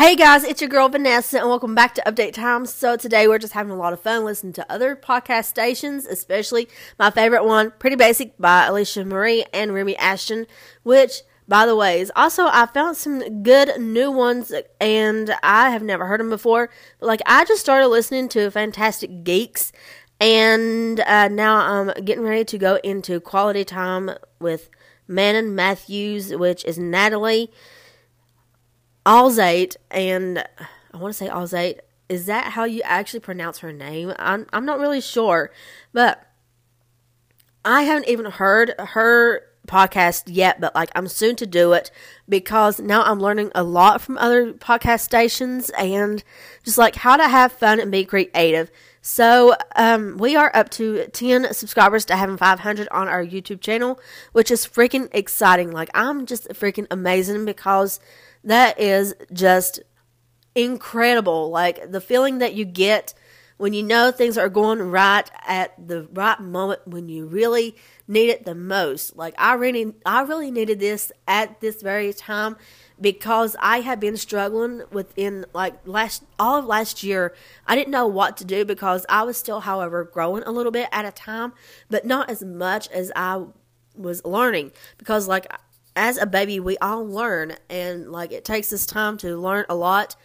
Hey guys, it's your girl Vanessa, and welcome back to Update Time. So today we're just having a lot of fun listening to other podcast stations, especially my favorite one, Pretty Basic by Alisha Marie and Remi Ashten, which, by the way, is also I found some good new ones, and I have never heard them before. But like I just started listening to Fantastic Geeks, and uh, now I'm getting ready to go into Quality Time with Manon Matthews, which is Natalie. Alzate, and I want to say Alzate. Is that how you actually pronounce her name? I'm I'm not really sure, but I haven't even heard her podcast yet, but like I'm soon to do it because now I'm learning a lot from other podcast stations and just like how to have fun and be creative. So, um, we are up to 10 subscribers to having 500 on our YouTube channel, which is freaking exciting. Like, I'm just freaking amazing because that is just incredible. Like the feeling that you get when you know things are going right at the right moment when you really need it the most. Like I really I really needed this at this very time because I had been struggling within like last all of last year. I didn't know what to do because I was still however growing a little bit at a time, but not as much as I was learning because like as a baby, we all learn, and like it takes us time to learn a lot.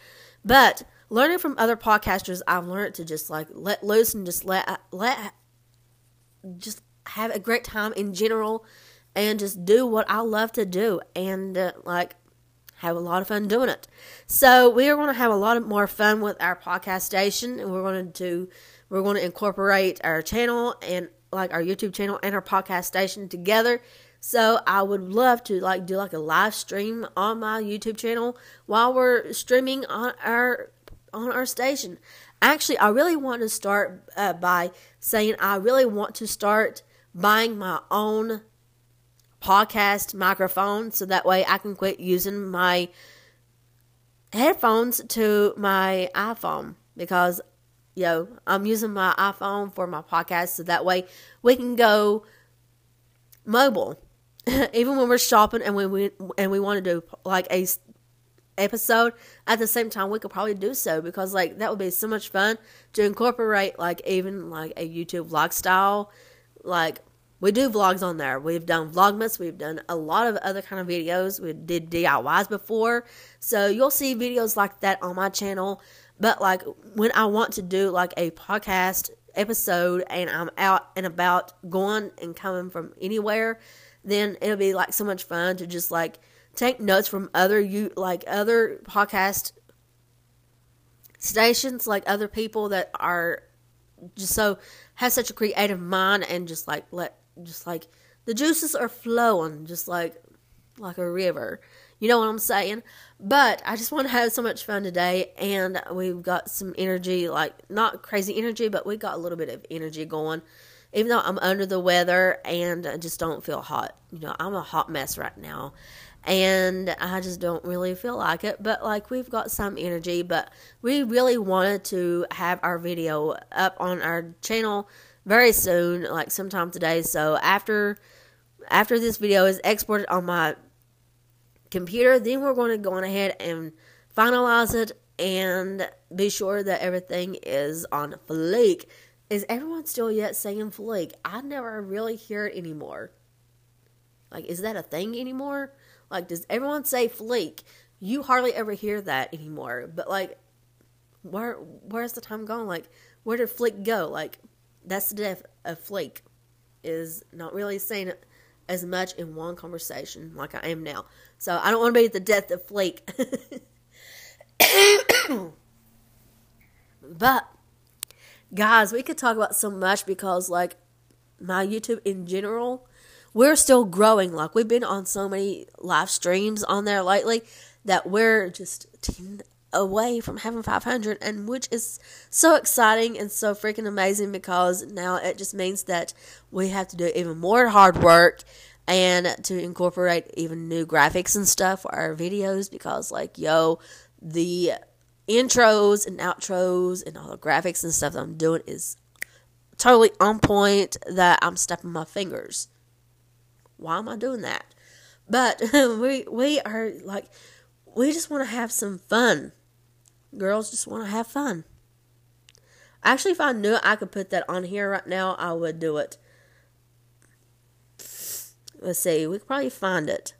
But learning from other podcasters, I've learned to just like let loose and just let let just have a great time in general, and just do what I love to do, and uh, like have a lot of fun doing it. So we are going to have a lot more fun with our podcast station, and we're going to do we're going to incorporate our channel and like our YouTube channel and our podcast station together so I would love to like do like a live stream on my YouTube channel while we're streaming on our on our station. Actually, I really want to start uh, by saying I really want to start buying my own podcast microphone so that way I can quit using my headphones to my iPhone because yo, I'm using my iPhone for my podcast so that way we can go mobile even when we're shopping and we and we want to do like a episode. At the same time we could probably do so because like that would be so much fun to incorporate like even like a youtube vlog style. Like we do vlogs on there. We've done vlogmas. We've done a lot of other kind of videos. We did diys before. So you'll see videos like that on my channel. But like when i want to do like a podcast episode and i'm out and about going and coming from anywhere then it'll be like so much fun to just like take notes from other you like other podcast stations like other people that are just so have such a creative mind and just like let just like the juices are flowing just like like a river you know what i'm saying but i just want to have so much fun today and we've got some energy like not crazy energy but we got a little bit of energy going even though I'm under the weather and I just don't feel hot. You know, I'm a hot mess right now. And I just don't really feel like it. But like we've got some energy, but we really wanted to have our video up on our channel very soon, like sometime today. So after after this video is exported on my computer, then we're going to go on ahead and finalize it and be sure that everything is on fleek is everyone still yet saying flake? I never really hear it anymore. Like, is that a thing anymore? Like, does everyone say flake? You hardly ever hear that anymore. But like, where where's the time gone? Like, where did flake go? Like, that's the death of flake. Is not really saying as much in one conversation like I am now. So I don't want to be the death of flake. but guys, we could talk about so much because like my YouTube in general, we're still growing. Like we've been on so many live streams on there lately that we're just away from having 500 and which is so exciting and so freaking amazing because now it just means that we have to do even more hard work and to incorporate even new graphics and stuff for our videos because like yo the intros and outros and all the graphics and stuff that I'm doing is totally on point that I'm stepping my fingers. Why am I doing that? But we we are like we just want to have some fun. girls just want to have fun. Actually, if I knew I could put that on here right now, I would do it. Let's see, we could probably find it.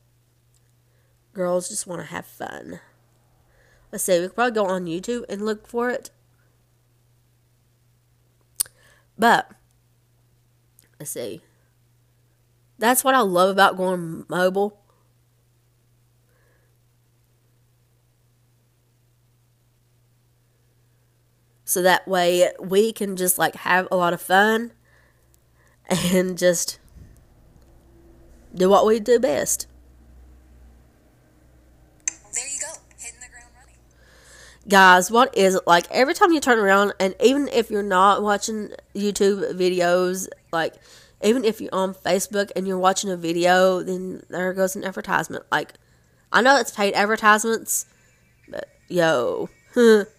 Girls just want to have fun. Let's see, we could probably go on YouTube and look for it. But, let's see. That's what I love about going mobile. So that way we can just like have a lot of fun and just do what we do best. There you go, hitting the ground running. Guys, what is it like every time you turn around and even if you're not watching YouTube videos, like even if you're on Facebook and you're watching a video, then there goes an advertisement. Like I know it's paid advertisements, but yo,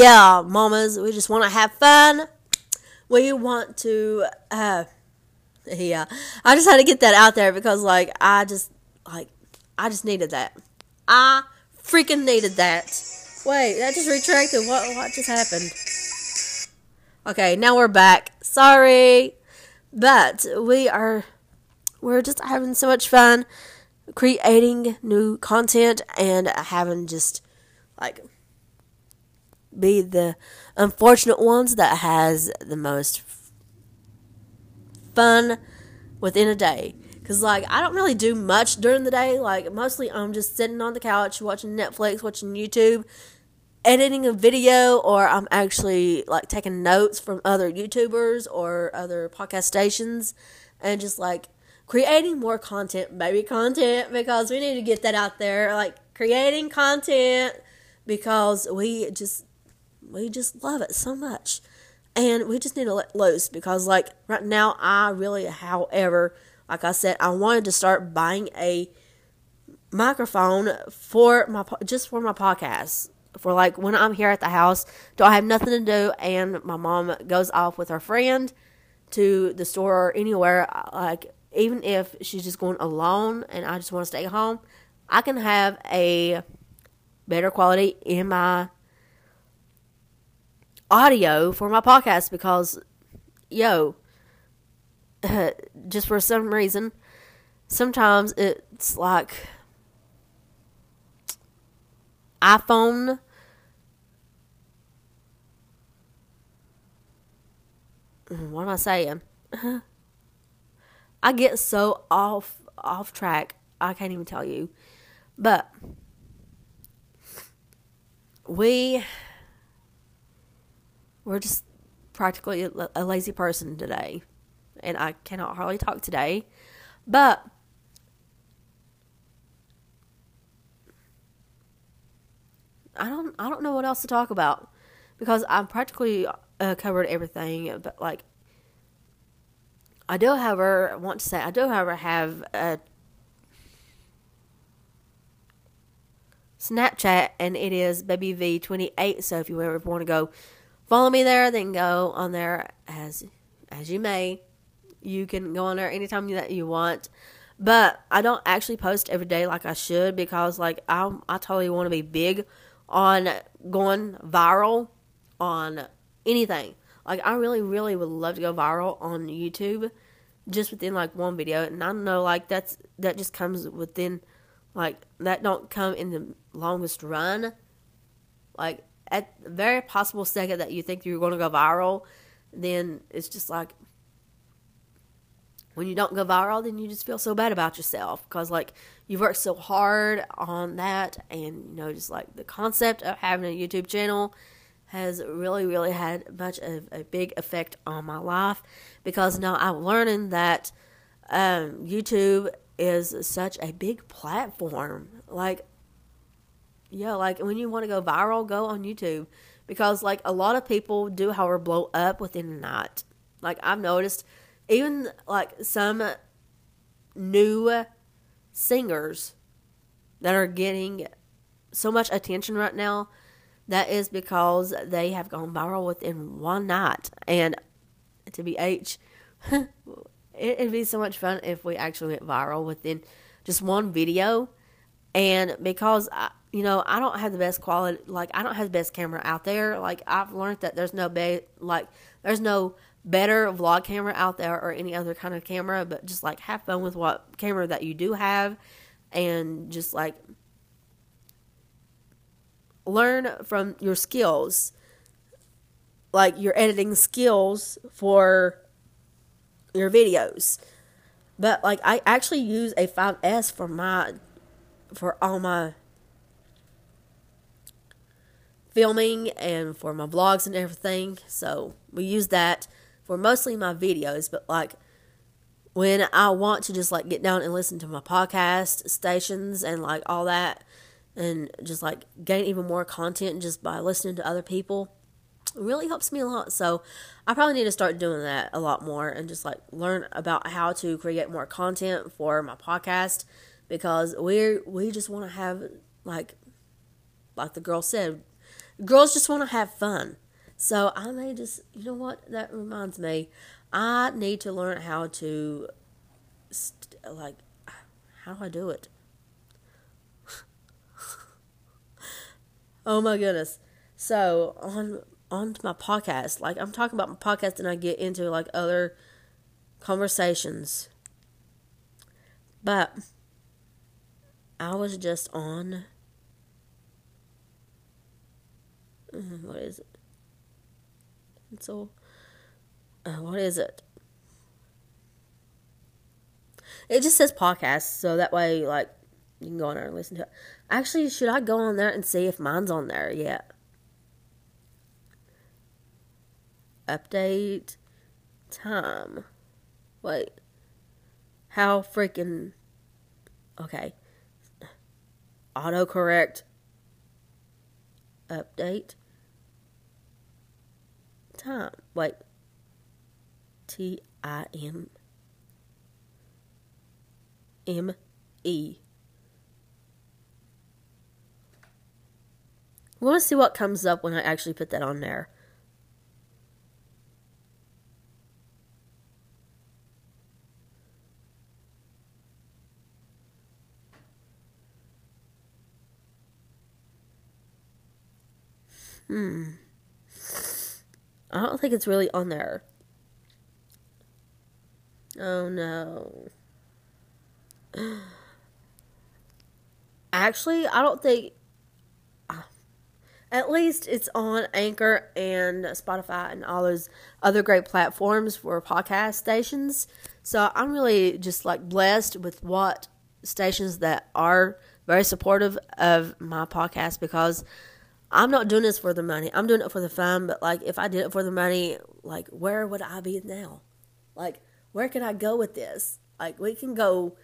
yeah, mamas, we just want to have fun. We want to, uh, yeah. I just had to get that out there because, like, I just, like, I just needed that. I freaking needed that. Wait, that just retracted. What, what just happened? Okay, now we're back. Sorry, but we are, we're just having so much fun creating new content and having just like be the unfortunate ones that has the most fun within a day. Because like i don't really do much during the day. Like mostly i'm just sitting on the couch watching netflix watching youtube editing a video or i'm actually like taking notes from other youtubers or other podcast stations and just like creating more content. Baby content because we need to get that out there. Like creating content because we just we just love it so much. And we just need to let loose because like right now i really however like i said i wanted to start buying a microphone for my just for my podcast. For like when i'm here at the house do I have nothing to do? And my mom goes off with her friend to the store or anywhere uh, like even if she's just going alone and i just want to stay home i can have a better quality in my audio for my podcast because, yo, just for some reason, sometimes it's like iPhone. Mm, what am I saying? I get so off off track. I can't even tell you. But we we're just practically a, lazy person today and i cannot hardly talk today but i don't i don't know what else to talk about because i'm practically uh, covered everything but like i do however want to say i do however have a snapchat and it is baby v28 so if you ever want to go follow me there then go on there as as you may. You can go on there anytime that you want. But i don't actually post every day like i should because like i i totally want to be big on going viral on anything. Like i really really would love to go viral on youtube just within like one video. And i know like that's that just comes within like that don't come in the longest run. Like at the very possible second that you think you're going to go viral, then it's just like when you don't go viral, then you just feel so bad about yourself because like you've worked so hard on that, and you know, just like the concept of having a YouTube channel has really, really had much of a big effect on my life because now I'm learning that um, YouTube is such a big platform. Like, yeah, like when you want to go viral, go on YouTube because like a lot of people do, however, blow up within a night. Like I've noticed, even like some new singers that are getting so much attention right now. That is because they have gone viral within one night. And to be H, it'd be so much fun if we actually went viral within just one video. And because I, you know, I don't have the best quality, like I don't have the best camera out there. Like I've learned that there's no be- like there's no better vlog camera out there or any other kind of camera, but just like have fun with what camera that you do have, and just like learn from your skills, like your editing skills for your videos. But like I actually use a 5S for my for all my filming and for my vlogs and everything. So we use that for mostly my videos, but like when I want to just like get down and listen to my podcast stations and like all that and just like gain even more content just by listening to other people really helps me a lot. So I probably need to start doing that a lot more and just like learn about how to create more content for my podcast because we we just want to have like like the girl said, girls just want to have fun. So I may just you know what that reminds me, I need to learn how to st- like how do I do it? oh my goodness. So on on to my podcast. Like I'm talking about my podcast and I get into like other conversations. But I was just on uh, what is it? So uh, what is it? It just says podcast, so that way like you can go on there and listen to it. Actually, should I go on there and see if mine's on there yet? update time. Wait. How freaking. Okay. Autocorrect. Update. Time. Wait. T I M. M E. Want to see what comes up when I actually put that on there. Hmm. I don't think it's really on there. Oh no. Actually, I don't think. Uh, at least it's on Anchor and Spotify and all those other great platforms for podcast stations. So I'm really just like blessed with what stations that are very supportive of my podcast because I'm not doing this for the money. I'm doing it for the fun. But like, if I did it for the money, like, where would I be now? Like, where can I go with this? Like, we can go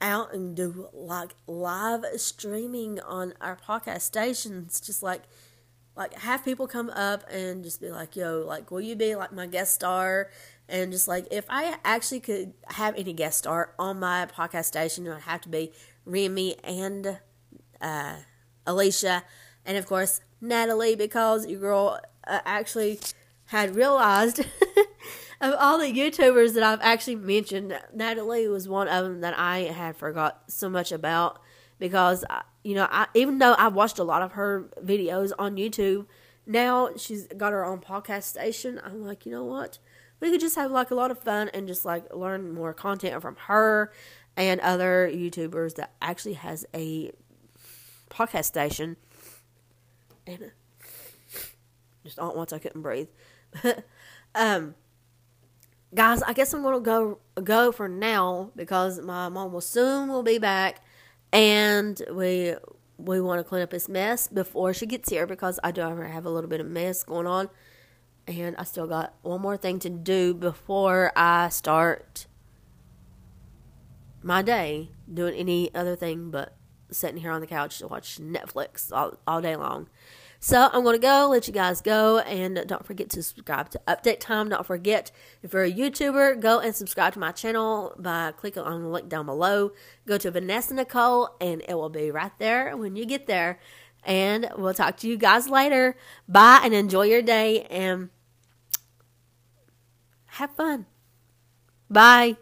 out and do like live streaming on our podcast stations. Just like, like have people come up and just be like, "Yo, like, will you be like my guest star?" And just like, if I actually could have any guest star on my podcast station, it would have to be Remi and uh, Alisha and of course Natalie because your girl uh, actually had realized of all the YouTubers that I've actually mentioned, Natalie was one of them that I had forgot so much about because I, you know I even though I watched a lot of her videos on YouTube, now she's got her own podcast station. I'm like, you know what? We could just have like a lot of fun and just like learn more content from her and other YouTubers that actually has a podcast station and just all once I couldn't breathe. um, guys, I guess I'm gonna go go for now because my mom will soon will be back, and we we want to clean up this mess before she gets here because I do have a little bit of mess going on, and I still got one more thing to do before I start my day doing any other thing but sitting here on the couch to watch Netflix all, all day long. So I'm going to go, let you guys go, and don't forget to subscribe to Update Time. Don't forget, if you're a YouTuber, go and subscribe to my channel by clicking on the link down below. Go to Vanessa Nicole, and it will be right there when you get there. And we'll talk to you guys later. Bye, and enjoy your day, and have fun. Bye.